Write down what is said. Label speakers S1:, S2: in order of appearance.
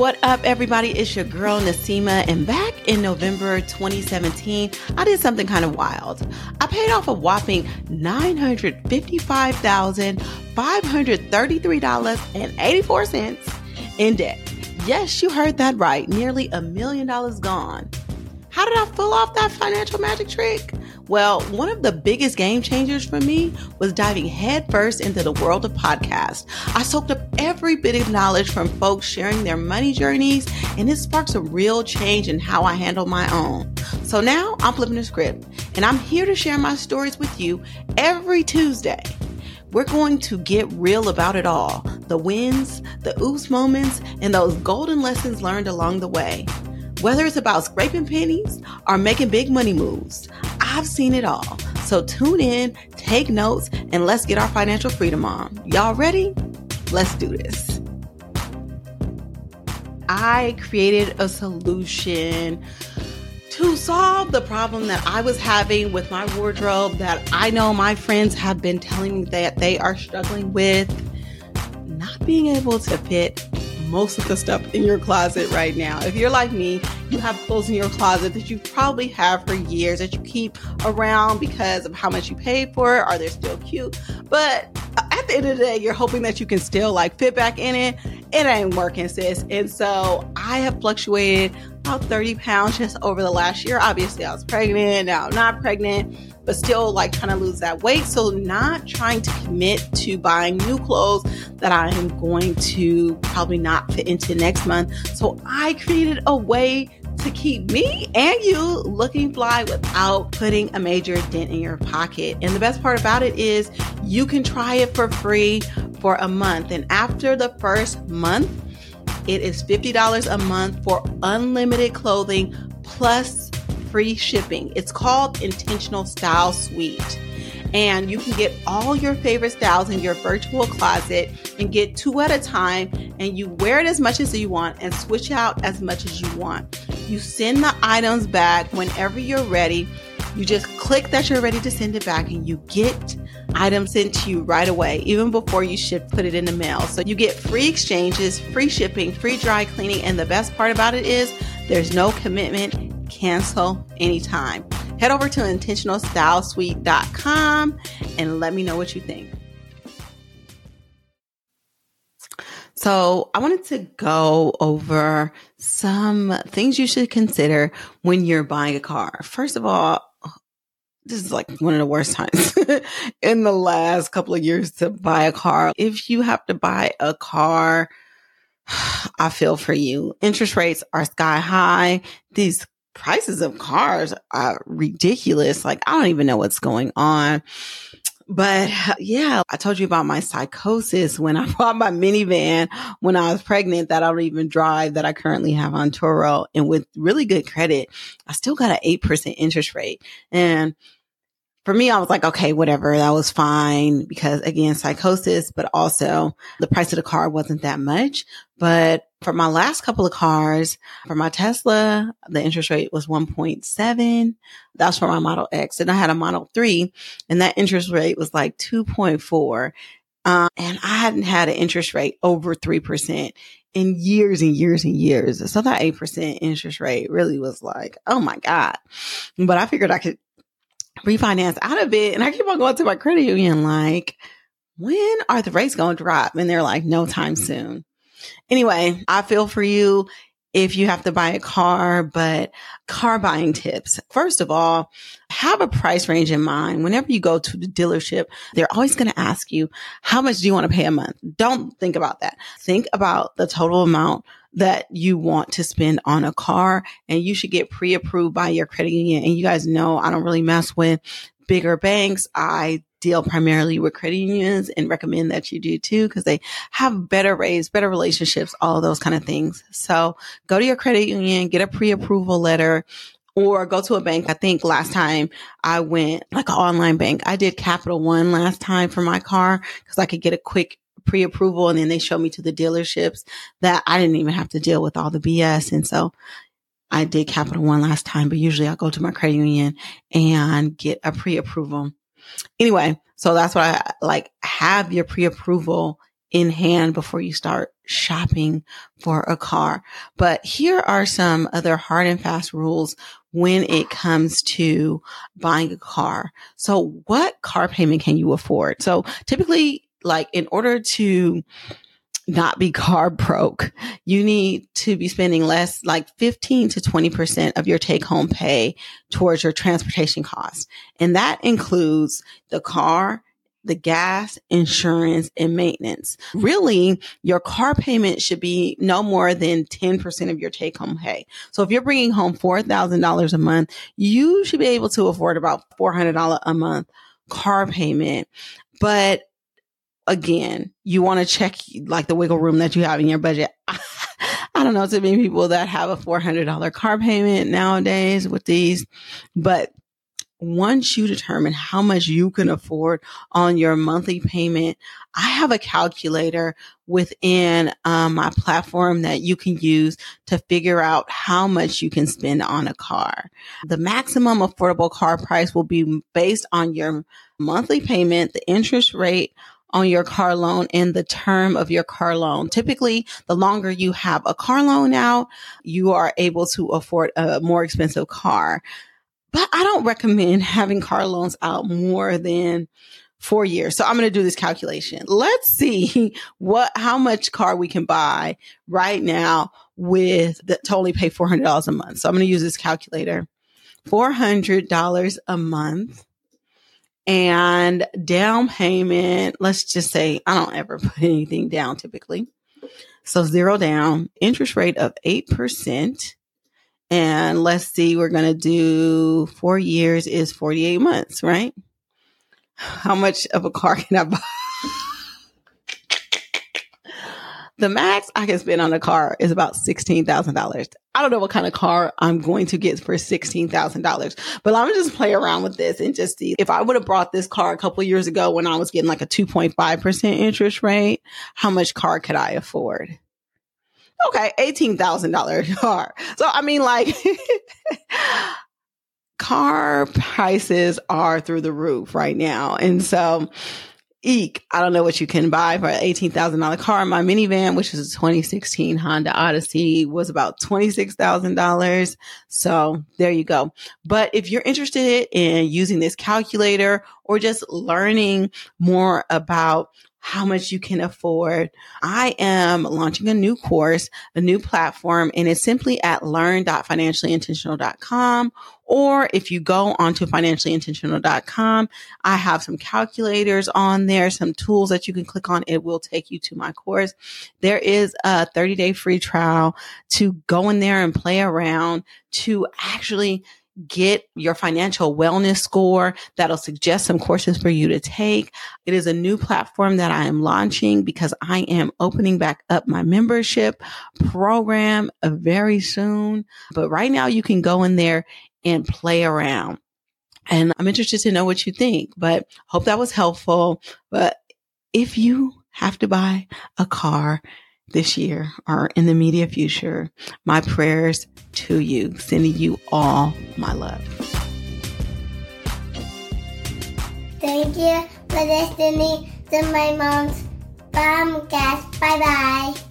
S1: What up, everybody? It's your girl Nasima, and back in November 2017, I did something kind of wild. I paid off a whopping $955,533.84 in debt. Yes, you heard that right. Nearly a million dollars gone. How did I pull off that financial magic trick? Well, one of the biggest game changers for me was diving headfirst into the world of podcasts. I soaked up every bit of knowledge from folks sharing their money journeys, and it sparked a real change in how I handle my own. So now I'm flipping the script, and I'm here to share my stories with you every Tuesday. We're going to get real about it all the wins, the oops moments, and those golden lessons learned along the way. Whether it's about scraping pennies or making big money moves, I've seen it all. So tune in, take notes, and let's get our financial freedom on. Y'all ready? Let's do this. I created a solution to solve the problem that I was having with my wardrobe that I know my friends have been telling me that they are struggling with not being able to fit most of the stuff in your closet right now. If you're like me, you have clothes in your closet that you probably have for years that you keep around because of how much you paid for it, Are they're still cute. But at the end of the day, you're hoping that you can still like fit back in it. It ain't working, sis. And so I have fluctuated about 30 pounds just over the last year. Obviously, I was pregnant, now I'm not pregnant but still like trying to lose that weight. So, not trying to commit to buying new clothes that I am going to probably not fit into next month. So, I created a way to keep me and you looking fly without putting a major dent in your pocket. And the best part about it is you can try it for free for a month. And after the first month, it is $50 a month for unlimited clothing plus free shipping. It's called Intentional Style Suite. And you can get all your favorite styles in your virtual closet and get two at a time. And you wear it as much as you want and switch out as much as you want. You send the items back whenever you're ready. You just click that you're ready to send it back and you get items sent to you right away, even before you ship, put it in the mail. So you get free exchanges, free shipping, free dry cleaning. And the best part about it is there's no commitment cancel anytime. Head over to intentionalstylesuite.com and let me know what you think. So, I wanted to go over some things you should consider when you're buying a car. First of all, this is like one of the worst times in the last couple of years to buy a car. If you have to buy a car, I feel for you. Interest rates are sky high. These prices of cars are ridiculous. Like, I don't even know what's going on. But uh, yeah, I told you about my psychosis when I bought my minivan when I was pregnant that I don't even drive that I currently have on Turo. And with really good credit, I still got an 8% interest rate. And for me, I was like, okay, whatever. That was fine because again, psychosis, but also the price of the car wasn't that much. But for my last couple of cars, for my Tesla, the interest rate was 1.7. That's for my Model X. And I had a Model 3 and that interest rate was like 2.4. Uh, and I hadn't had an interest rate over 3% in years and years and years. So that 8% interest rate really was like, oh my God. But I figured I could refinance out of it. And I keep on going to my credit union like, when are the rates going to drop? And they're like, no time soon. Anyway, I feel for you if you have to buy a car, but car buying tips. First of all, have a price range in mind. Whenever you go to the dealership, they're always going to ask you, how much do you want to pay a month? Don't think about that. Think about the total amount that you want to spend on a car and you should get pre-approved by your credit union. And you guys know I don't really mess with bigger banks. I deal primarily with credit unions and recommend that you do too because they have better rates, better relationships, all those kind of things. So go to your credit union, get a pre-approval letter or go to a bank. I think last time I went like an online bank, I did Capital One last time for my car because I could get a quick pre-approval and then they showed me to the dealerships that I didn't even have to deal with all the BS. And so I did Capital One last time, but usually I go to my credit union and get a pre-approval. Anyway, so that's what I like have your pre-approval in hand before you start shopping for a car. But here are some other hard and fast rules when it comes to buying a car. So what car payment can you afford? So typically, like in order to not be car broke, you need to be spending less, like 15 to 20% of your take home pay towards your transportation costs. And that includes the car, the gas, insurance, and maintenance. Really, your car payment should be no more than 10% of your take home pay. So if you're bringing home $4,000 a month, you should be able to afford about $400 a month car payment. But again, you want to check like the wiggle room that you have in your budget. I don't know too many people that have a $400 car payment nowadays with these, but once you determine how much you can afford on your monthly payment, I have a calculator within um, my platform that you can use to figure out how much you can spend on a car. The maximum affordable car price will be based on your monthly payment, the interest rate on your car loan and the term of your car loan. Typically, the longer you have a car loan out, you are able to afford a more expensive car. But I don't recommend having car loans out more than four years. So I'm going to do this calculation. Let's see what, how much car we can buy right now with the totally pay $400 a month. So I'm going to use this calculator. $400 a month and down payment. Let's just say I don't ever put anything down typically. So zero down, interest rate of 8%. And let's see, we're going to do four years is 48 months, right? How much of a car can I buy? The max I can spend on a car is about $16,000. I don't know what kind of car I'm going to get for $16,000, but I'm gonna just play around with this and just see if I would have brought this car a couple years ago when I was getting like a 2.5% interest rate, how much car could I afford? Okay, $18,000 car. So, I mean, like, car prices are through the roof right now. And so, eek, I don't know what you can buy for an $18,000 car. My minivan, which is a 2016 Honda Odyssey, was about $26,000. So there you go. But if you're interested in using this calculator or just learning more about how much you can afford. I am launching a new course, a new platform, and it's simply at learn.financiallyintentional.com. Or if you go onto financiallyintentional.com, I have some calculators on there, some tools that you can click on. It will take you to my course. There is a 30 day free trial to go in there and play around to actually get your financial wellness score that'll suggest some courses for you to take. It is a new platform that I am launching because I am opening back up my membership program uh, very soon. But right now you can go in there and play around. And I'm interested to know what you think, but hope that was helpful. But if you have to buy a car, this year or in the media future. My prayers to you, sending you all my love.
S2: Thank you for listening to my mom's podcast. Bye bye.